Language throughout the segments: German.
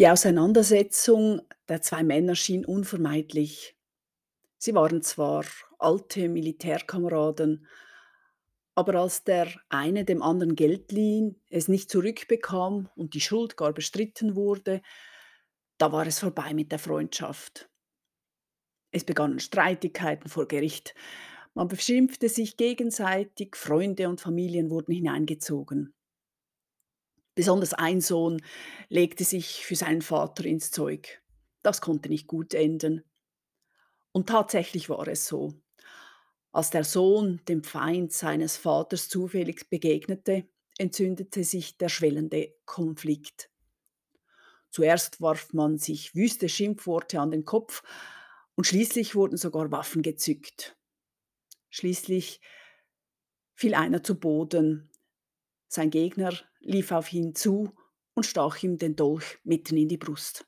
Die Auseinandersetzung der 2 Männer schien unvermeidlich. Sie waren zwar alte Militärkameraden, aber als der eine dem anderen Geld lieh, es nicht zurückbekam und die Schuld gar bestritten wurde, da war es vorbei mit der Freundschaft. Es begannen Streitigkeiten vor Gericht. Man beschimpfte sich gegenseitig, Freunde und Familien wurden hineingezogen. Besonders ein Sohn legte sich für seinen Vater ins Zeug. Das konnte nicht gut enden. Und tatsächlich war es so. Als der Sohn dem Feind seines Vaters zufällig begegnete, entzündete sich der schwellende Konflikt. Zuerst warf man sich wüste Schimpfworte an den Kopf und schließlich wurden sogar Waffen gezückt. Schließlich fiel einer zu Boden. Sein Gegner lief auf ihn zu und stach ihm den Dolch mitten in die Brust.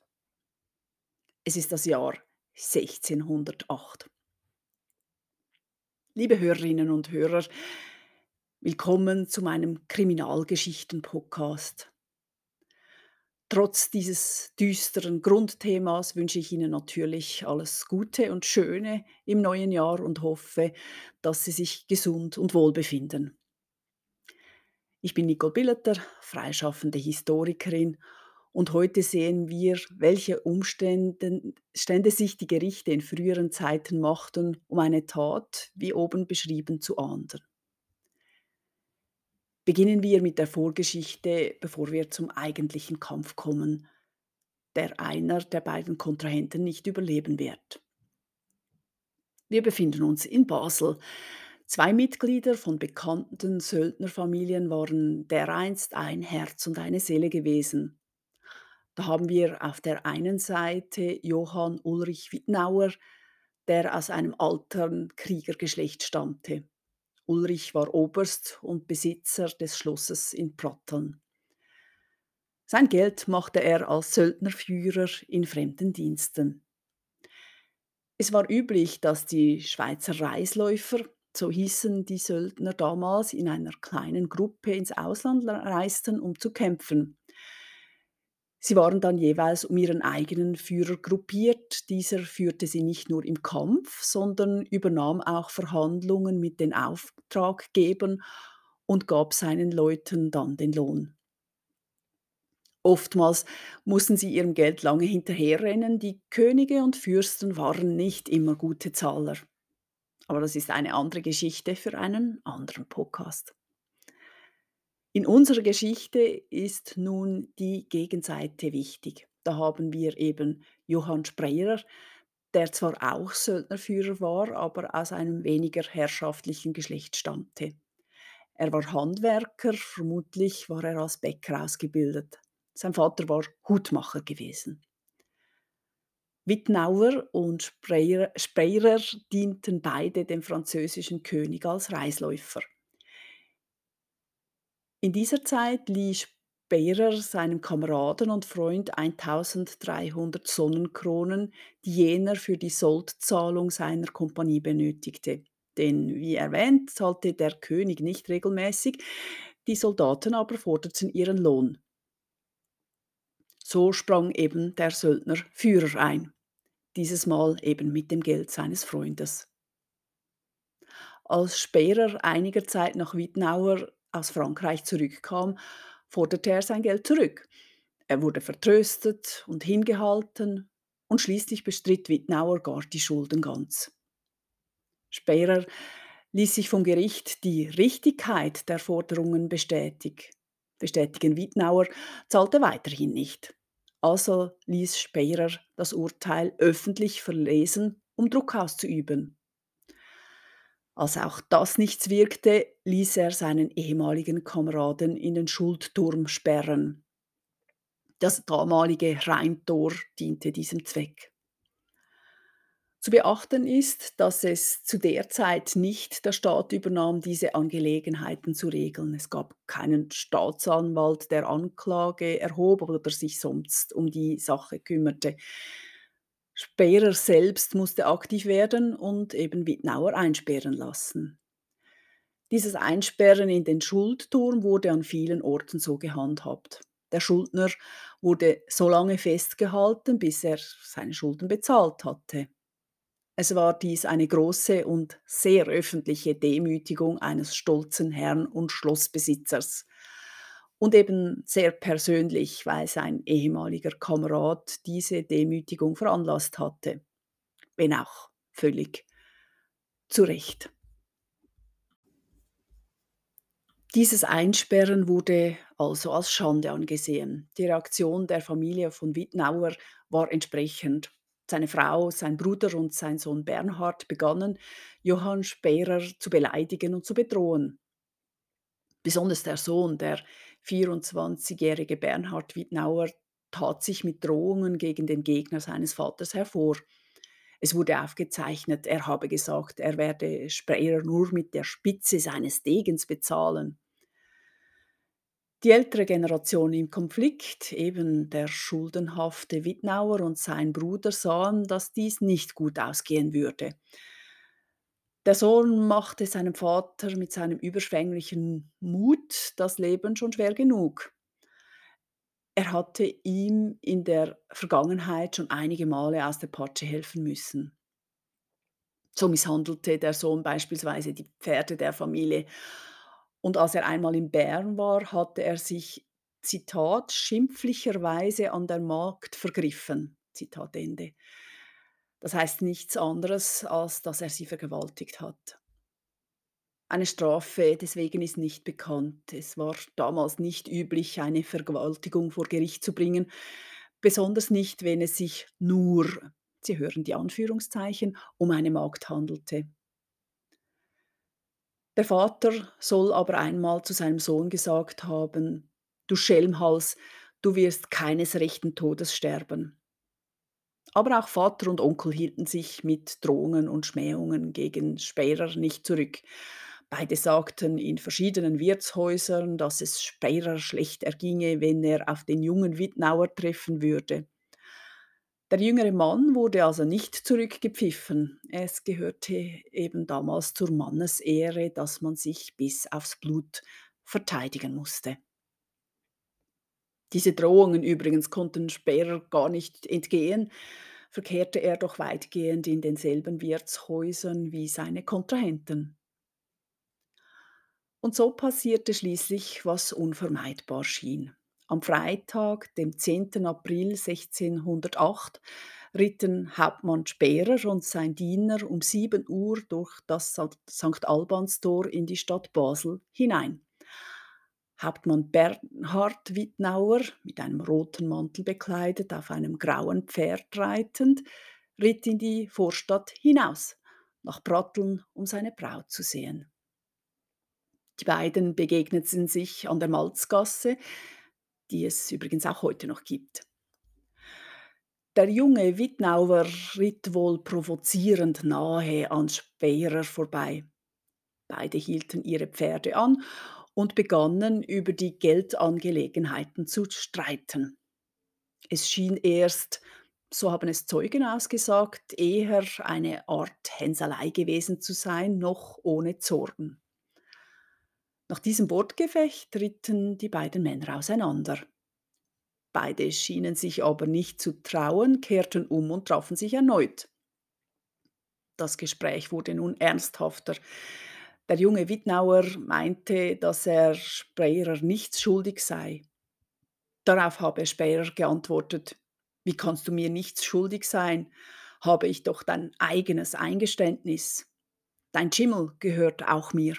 Es ist das Jahr 1608. Liebe Hörerinnen und Hörer, willkommen zu meinem Kriminalgeschichten-Podcast. Trotz dieses düsteren Grundthemas wünsche ich Ihnen natürlich alles Gute und Schöne im neuen Jahr und hoffe, dass Sie sich gesund und wohl befinden. Ich bin Nicole Billeter, freischaffende Historikerin und heute sehen wir, welche Umstände Stände sich die Gerichte in früheren Zeiten machten, um eine Tat, wie oben beschrieben, zu ahnden. Beginnen wir mit der Vorgeschichte, bevor wir zum eigentlichen Kampf kommen, der einer der beiden Kontrahenten nicht überleben wird. Wir befinden uns in Basel, Zwei Mitglieder von bekannten Söldnerfamilien waren dereinst ein Herz und eine Seele gewesen. Da haben wir auf der einen Seite Johann Ulrich Wittnauer, der aus einem alten Kriegergeschlecht stammte. Ulrich war Oberst und Besitzer des Schlosses in Pratteln. Sein Geld machte er als Söldnerführer in fremden Diensten. Es war üblich, dass die Schweizer Reisläufer so hießen die Söldner damals, in einer kleinen Gruppe ins Ausland reisten, um zu kämpfen. Sie waren dann jeweils um ihren eigenen Führer gruppiert. Dieser führte sie nicht nur im Kampf, sondern übernahm auch Verhandlungen mit den Auftraggebern und gab seinen Leuten dann den Lohn. Oftmals mussten sie ihrem Geld lange hinterherrennen, die Könige und Fürsten waren nicht immer gute Zahler. Aber das ist eine andere Geschichte für einen anderen Podcast. In unserer Geschichte ist nun die Gegenseite wichtig. Da haben wir eben Johann Spreyer, der zwar auch Söldnerführer war, aber aus einem weniger herrschaftlichen Geschlecht stammte. Er war Handwerker, vermutlich war er als Bäcker ausgebildet. Sein Vater war Hutmacher gewesen. Wittnauer und Speyerer, Speyerer dienten beide dem französischen König als Reisläufer. In dieser Zeit lieh Speyerer seinem Kameraden und Freund 1300 Sonnenkronen, die jener für die Soldzahlung seiner Kompanie benötigte. Denn, wie erwähnt, zahlte der König nicht regelmäßig, die Soldaten aber forderten ihren Lohn. So sprang eben der Söldner Führer ein, dieses Mal eben mit dem Geld seines Freundes. Als Speerer einiger Zeit nach Wittnauer aus Frankreich zurückkam, forderte er sein Geld zurück. Er wurde vertröstet und hingehalten und schließlich bestritt Wittnauer gar die Schulden ganz. Speerer ließ sich vom Gericht die Richtigkeit der Forderungen bestätigen. Bestätigen. Wittnauer zahlte weiterhin nicht. Also ließ Speyerer das Urteil öffentlich verlesen, um Druck auszuüben. Als auch das nichts wirkte, ließ er seinen ehemaligen Kameraden in den Schuldturm sperren. Das damalige Rheintor diente diesem Zweck. Zu beachten ist, dass es zu der Zeit nicht der Staat übernahm, diese Angelegenheiten zu regeln. Es gab keinen Staatsanwalt, der Anklage erhob oder sich sonst um die Sache kümmerte. Speerer selbst musste aktiv werden und eben Wittnauer einsperren lassen. Dieses Einsperren in den Schuldturm wurde an vielen Orten so gehandhabt. Der Schuldner wurde so lange festgehalten, bis er seine Schulden bezahlt hatte. Es war dies eine große und sehr öffentliche Demütigung eines stolzen Herrn und Schlossbesitzers. Und eben sehr persönlich, weil sein ehemaliger Kamerad diese Demütigung veranlasst hatte, wenn auch völlig zu Recht. Dieses Einsperren wurde also als Schande angesehen. Die Reaktion der Familie von Wittnauer war entsprechend. Seine Frau, sein Bruder und sein Sohn Bernhard begannen, Johann Sperer zu beleidigen und zu bedrohen. Besonders der Sohn, der 24-jährige Bernhard Wittnauer, tat sich mit Drohungen gegen den Gegner seines Vaters hervor. Es wurde aufgezeichnet, er habe gesagt, er werde Speyer nur mit der Spitze seines Degens bezahlen. Die ältere Generation im Konflikt, eben der schuldenhafte Wittnauer und sein Bruder, sahen, dass dies nicht gut ausgehen würde. Der Sohn machte seinem Vater mit seinem überschwänglichen Mut das Leben schon schwer genug. Er hatte ihm in der Vergangenheit schon einige Male aus der Patsche helfen müssen. So misshandelte der Sohn beispielsweise die Pferde der Familie und als er einmal in Bern war, hatte er sich, Zitat, schimpflicherweise an der Magd vergriffen. Zitat Ende. Das heißt nichts anderes, als dass er sie vergewaltigt hat. Eine Strafe deswegen ist nicht bekannt. Es war damals nicht üblich, eine Vergewaltigung vor Gericht zu bringen, besonders nicht, wenn es sich nur, Sie hören die Anführungszeichen, um eine Magd handelte. Der Vater soll aber einmal zu seinem Sohn gesagt haben: „Du Schelmhals, du wirst keines rechten Todes sterben.“ Aber auch Vater und Onkel hielten sich mit Drohungen und Schmähungen gegen Sperer nicht zurück. Beide sagten in verschiedenen Wirtshäusern, dass es Sperer schlecht erginge, wenn er auf den jungen Wittnauer treffen würde. Der jüngere Mann wurde also nicht zurückgepfiffen. Es gehörte eben damals zur Mannesehre, dass man sich bis aufs Blut verteidigen musste. Diese Drohungen übrigens konnten Speer gar nicht entgehen, verkehrte er doch weitgehend in denselben Wirtshäusern wie seine Kontrahenten. Und so passierte schließlich, was unvermeidbar schien. Am Freitag, dem 10. April 1608, ritten Hauptmann Sperer und sein Diener um 7 Uhr durch das St. Albanstor in die Stadt Basel hinein. Hauptmann Bernhard Wittnauer, mit einem roten Mantel bekleidet, auf einem grauen Pferd reitend, ritt in die Vorstadt hinaus, nach Pratteln, um seine Braut zu sehen. Die beiden begegneten sich an der Malzgasse, die es übrigens auch heute noch gibt. Der junge Wittnauer ritt wohl provozierend nahe an Speyerer vorbei. Beide hielten ihre Pferde an und begannen über die Geldangelegenheiten zu streiten. Es schien erst, so haben es Zeugen ausgesagt, eher eine Art Hänselei gewesen zu sein, noch ohne Zorn. Nach diesem Wortgefecht ritten die beiden Männer auseinander. Beide schienen sich aber nicht zu trauen, kehrten um und trafen sich erneut. Das Gespräch wurde nun ernsthafter. Der junge Wittnauer meinte, dass er Speyerer nichts schuldig sei. Darauf habe Speyer geantwortet, wie kannst du mir nichts schuldig sein? Habe ich doch dein eigenes Eingeständnis. Dein Schimmel gehört auch mir.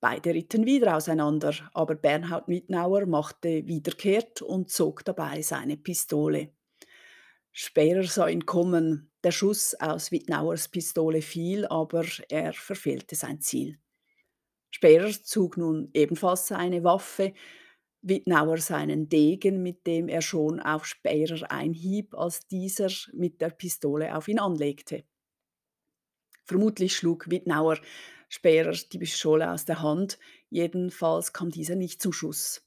Beide ritten wieder auseinander, aber Bernhard Wittnauer machte wiederkehrt und zog dabei seine Pistole. Speer sah ihn kommen. Der Schuss aus Wittnauers Pistole fiel, aber er verfehlte sein Ziel. Speer zog nun ebenfalls seine Waffe, Wittnauer seinen Degen, mit dem er schon auf Speerer einhieb, als dieser mit der Pistole auf ihn anlegte. Vermutlich schlug Wittnauer Speer die Pistole aus der Hand, jedenfalls kam dieser nicht zum Schuss.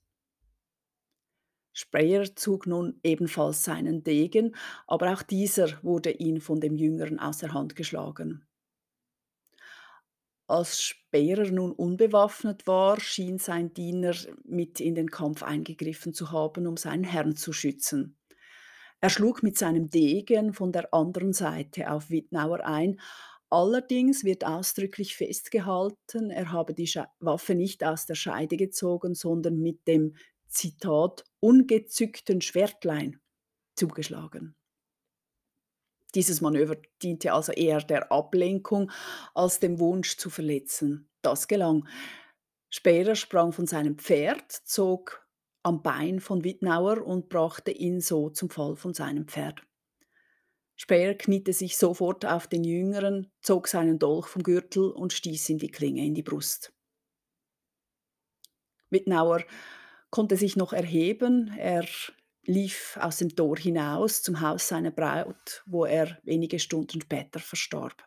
Speyer zog nun ebenfalls seinen Degen, aber auch dieser wurde ihn von dem Jüngeren aus der Hand geschlagen. Als Speer nun unbewaffnet war, schien sein Diener mit in den Kampf eingegriffen zu haben, um seinen Herrn zu schützen. Er schlug mit seinem Degen von der anderen Seite auf Wittnauer ein. Allerdings wird ausdrücklich festgehalten, er habe die Waffe nicht aus der Scheide gezogen, sondern mit dem, Zitat, ungezückten Schwertlein zugeschlagen. Dieses Manöver diente also eher der Ablenkung als dem Wunsch zu verletzen. Das gelang. Speer sprang von seinem Pferd, zog am Bein von Wittnauer und brachte ihn so zum Fall von seinem Pferd. Speer kniete sich sofort auf den Jüngeren, zog seinen Dolch vom Gürtel und stieß ihm die Klinge in die Brust. Wittnauer konnte sich noch erheben, er lief aus dem Tor hinaus zum Haus seiner Braut, wo er wenige Stunden später verstarb.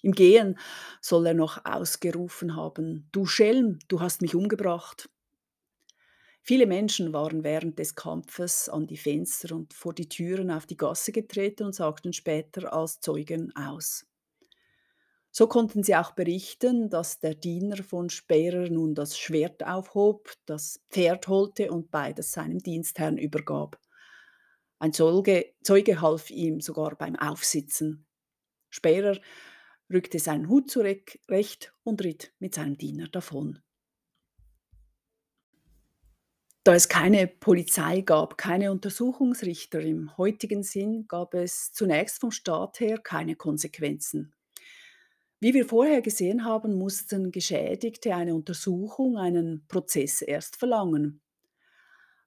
Im Gehen soll er noch ausgerufen haben, Du Schelm, du hast mich umgebracht. Viele Menschen waren während des Kampfes an die Fenster und vor die Türen auf die Gasse getreten und sagten später als Zeugen aus. So konnten sie auch berichten, dass der Diener von Speerer nun das Schwert aufhob, das Pferd holte und beides seinem Dienstherrn übergab. Ein Zeuge, Zeuge half ihm sogar beim Aufsitzen. Speerer rückte seinen Hut zurecht und ritt mit seinem Diener davon. Da es keine Polizei gab, keine Untersuchungsrichter im heutigen Sinn, gab es zunächst vom Staat her keine Konsequenzen. Wie wir vorher gesehen haben, mussten Geschädigte eine Untersuchung, einen Prozess erst verlangen.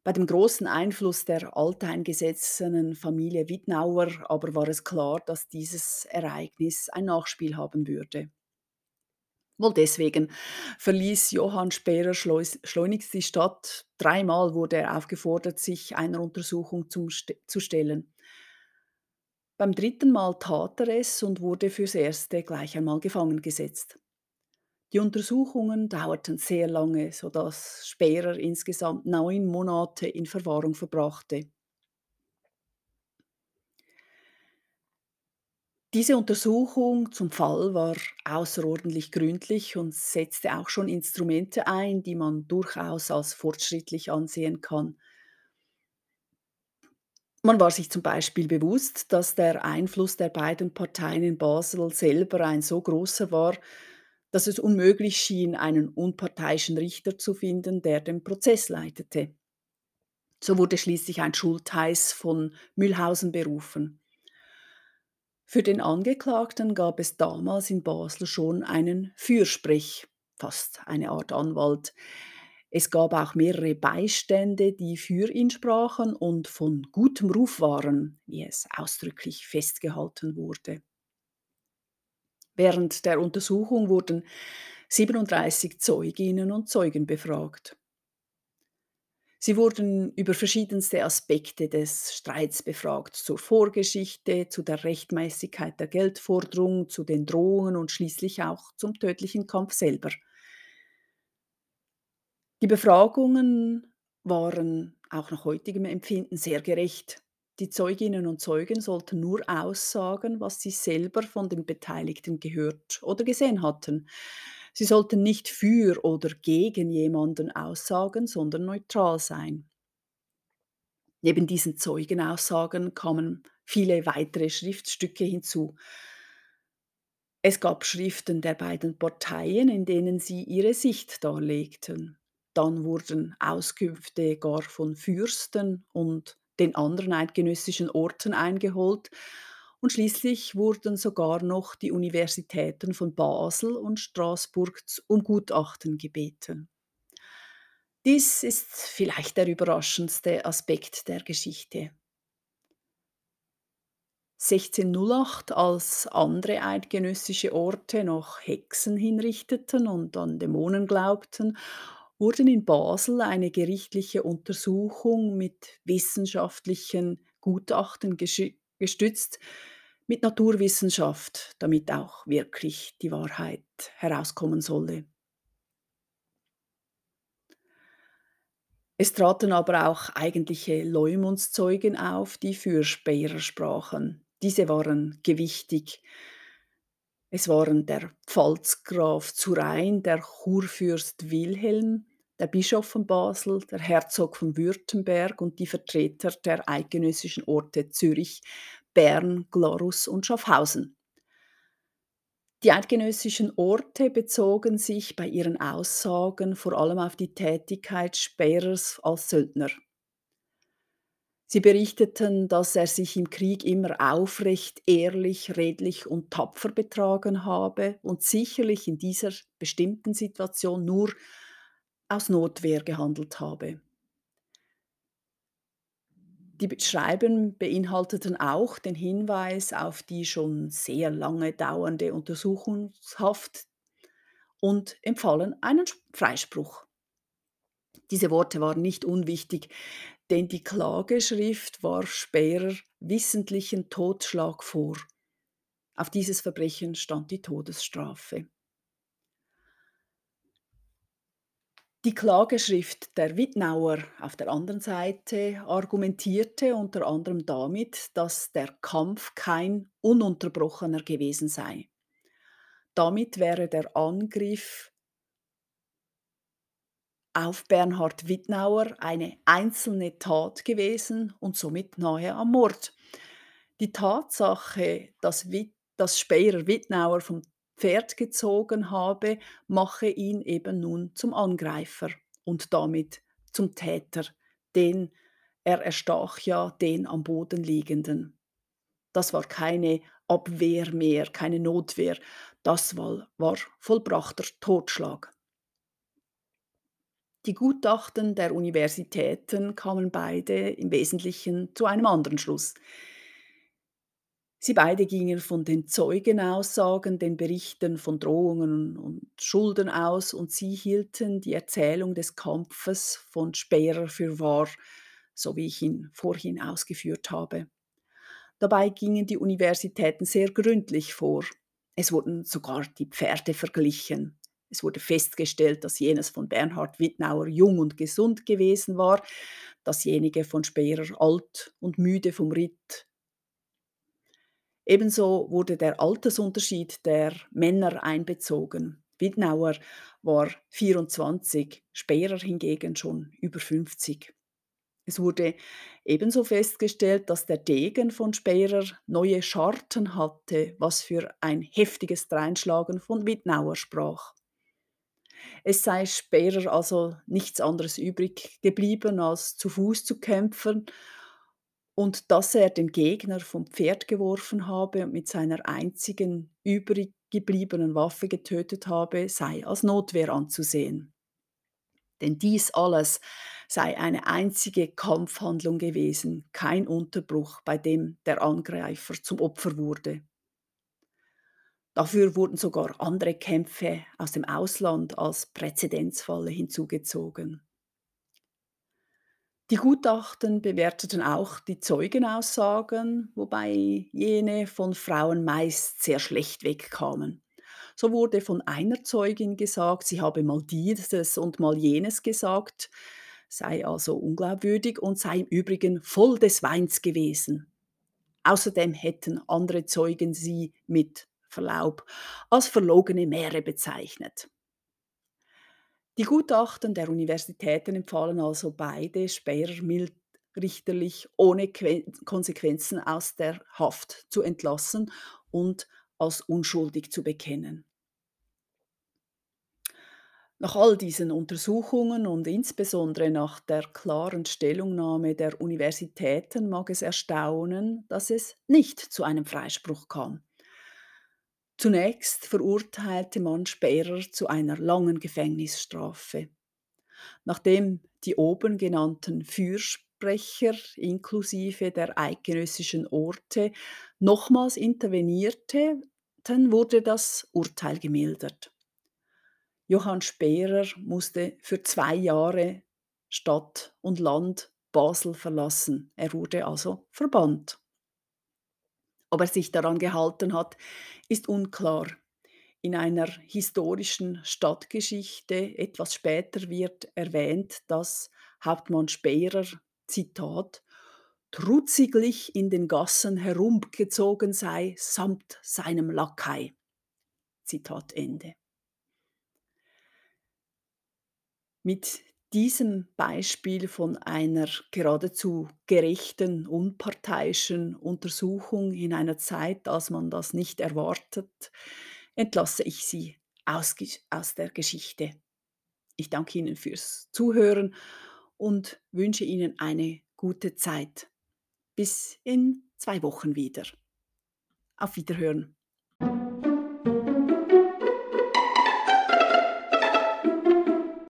Bei dem großen Einfluss der alteingesessenen Familie Wittnauer aber war es klar, dass dieses Ereignis ein Nachspiel haben würde. Wohl deswegen verließ Johann Speer schleunigst die Stadt. Dreimal wurde er aufgefordert, sich einer Untersuchung zum zu stellen. Beim dritten Mal tat er es und wurde fürs Erste gleich einmal gefangen gesetzt. Die Untersuchungen dauerten sehr lange, sodass Speerer insgesamt neun Monate in Verwahrung verbrachte. Diese Untersuchung zum Fall war außerordentlich gründlich und setzte auch schon Instrumente ein, die man durchaus als fortschrittlich ansehen kann. Man war sich zum Beispiel bewusst, dass der Einfluss der beiden Parteien in Basel selber ein so großer war, dass es unmöglich schien, einen unparteiischen Richter zu finden, der den Prozess leitete. So wurde schließlich ein Schultheiß von Mühlhausen berufen. Für den Angeklagten gab es damals in Basel schon einen Fürsprech, fast eine Art Anwalt, es gab auch mehrere Beistände, die für ihn sprachen und von gutem Ruf waren, wie es ausdrücklich festgehalten wurde. Während der Untersuchung wurden 37 Zeuginnen und Zeugen befragt. Sie wurden über verschiedenste Aspekte des Streits befragt, zur Vorgeschichte, zu der Rechtmäßigkeit der Geldforderung, zu den Drohungen und schließlich auch zum tödlichen Kampf selber. Die Befragungen waren auch nach heutigem Empfinden sehr gerecht. Die Zeuginnen und Zeugen sollten nur aussagen, was sie selber von den Beteiligten gehört oder gesehen hatten. Sie sollten nicht für oder gegen jemanden aussagen, sondern neutral sein. Neben diesen Zeugenaussagen kamen viele weitere Schriftstücke hinzu. Es gab Schriften der beiden Parteien, in denen sie ihre Sicht darlegten. Dann wurden Auskünfte gar von Fürsten und den anderen eidgenössischen Orten eingeholt und schließlich wurden sogar noch die Universitäten von Basel und Straßburg um Gutachten gebeten. Dies ist vielleicht der überraschendste Aspekt der Geschichte. 1608, als andere eidgenössische Orte noch Hexen hinrichteten und an Dämonen glaubten wurden in Basel eine gerichtliche Untersuchung mit wissenschaftlichen Gutachten gestützt, mit Naturwissenschaft, damit auch wirklich die Wahrheit herauskommen solle. Es traten aber auch eigentliche Leumundszeugen auf, die für Speyer sprachen. Diese waren gewichtig. Es waren der Pfalzgraf zu Rhein, der Kurfürst Wilhelm, der Bischof von Basel, der Herzog von Württemberg und die Vertreter der eidgenössischen Orte Zürich, Bern, Glarus und Schaffhausen. Die eidgenössischen Orte bezogen sich bei ihren Aussagen vor allem auf die Tätigkeit Sperers als Söldner. Sie berichteten, dass er sich im Krieg immer aufrecht, ehrlich, redlich und tapfer betragen habe und sicherlich in dieser bestimmten Situation nur aus Notwehr gehandelt habe. Die Schreiben beinhalteten auch den Hinweis auf die schon sehr lange dauernde Untersuchungshaft und empfahlen einen Freispruch. Diese Worte waren nicht unwichtig, denn die Klageschrift warf Speer wissentlichen Totschlag vor. Auf dieses Verbrechen stand die Todesstrafe. Die Klageschrift der Wittnauer auf der anderen Seite argumentierte unter anderem damit, dass der Kampf kein ununterbrochener gewesen sei. Damit wäre der Angriff auf Bernhard Wittnauer eine einzelne Tat gewesen und somit nahe am Mord. Die Tatsache, dass, Witt, dass Speyer Wittnauer vom Pferd gezogen habe, mache ihn eben nun zum Angreifer und damit zum Täter, denn er erstach ja den am Boden liegenden. Das war keine Abwehr mehr, keine Notwehr, das war, war vollbrachter Totschlag. Die Gutachten der Universitäten kamen beide im Wesentlichen zu einem anderen Schluss. Sie beide gingen von den Zeugenaussagen, den Berichten von Drohungen und Schulden aus und sie hielten die Erzählung des Kampfes von Speer für wahr, so wie ich ihn vorhin ausgeführt habe. Dabei gingen die Universitäten sehr gründlich vor. Es wurden sogar die Pferde verglichen. Es wurde festgestellt, dass jenes von Bernhard Wittnauer jung und gesund gewesen war, dasjenige von Speerer alt und müde vom Ritt. Ebenso wurde der Altersunterschied der Männer einbezogen. Wittnauer war 24, Speerer hingegen schon über 50. Es wurde ebenso festgestellt, dass der Degen von Speerer neue Scharten hatte, was für ein heftiges Dreinschlagen von Wittnauer sprach. Es sei Speerer also nichts anderes übrig geblieben, als zu Fuß zu kämpfen und dass er den Gegner vom Pferd geworfen habe und mit seiner einzigen übrig gebliebenen Waffe getötet habe, sei als Notwehr anzusehen. Denn dies alles sei eine einzige Kampfhandlung gewesen, kein Unterbruch, bei dem der Angreifer zum Opfer wurde. Dafür wurden sogar andere Kämpfe aus dem Ausland als Präzedenzfalle hinzugezogen. Die Gutachten bewerteten auch die Zeugenaussagen, wobei jene von Frauen meist sehr schlecht wegkamen. So wurde von einer Zeugin gesagt, sie habe mal dieses und mal jenes gesagt, sei also unglaubwürdig und sei im Übrigen voll des Weins gewesen. Außerdem hätten andere Zeugen sie mit Verlaub als verlogene Mähre bezeichnet. Die Gutachten der Universitäten empfahlen also beide Speyer mildrichterlich ohne Konsequenzen aus der Haft zu entlassen und als unschuldig zu bekennen. Nach all diesen Untersuchungen und insbesondere nach der klaren Stellungnahme der Universitäten mag es erstaunen, dass es nicht zu einem Freispruch kam. Zunächst verurteilte man Sperrer zu einer langen Gefängnisstrafe. Nachdem die oben genannten Fürsprecher inklusive der eidgenössischen Orte nochmals intervenierten, wurde das Urteil gemildert. Johann Speerer musste für zwei Jahre Stadt und Land Basel verlassen. Er wurde also verbannt. Ob er sich daran gehalten hat, ist unklar. In einer historischen Stadtgeschichte etwas später wird erwähnt, dass Hauptmann Speerer, Zitat, trutziglich in den Gassen herumgezogen sei samt seinem Lakai. Zitat Ende. Mit diesem Beispiel von einer geradezu gerechten, unparteiischen Untersuchung in einer Zeit, als man das nicht erwartet, entlasse ich Sie aus, aus der Geschichte. Ich danke Ihnen fürs Zuhören und wünsche Ihnen eine gute Zeit. Bis in zwei Wochen wieder. Auf Wiederhören.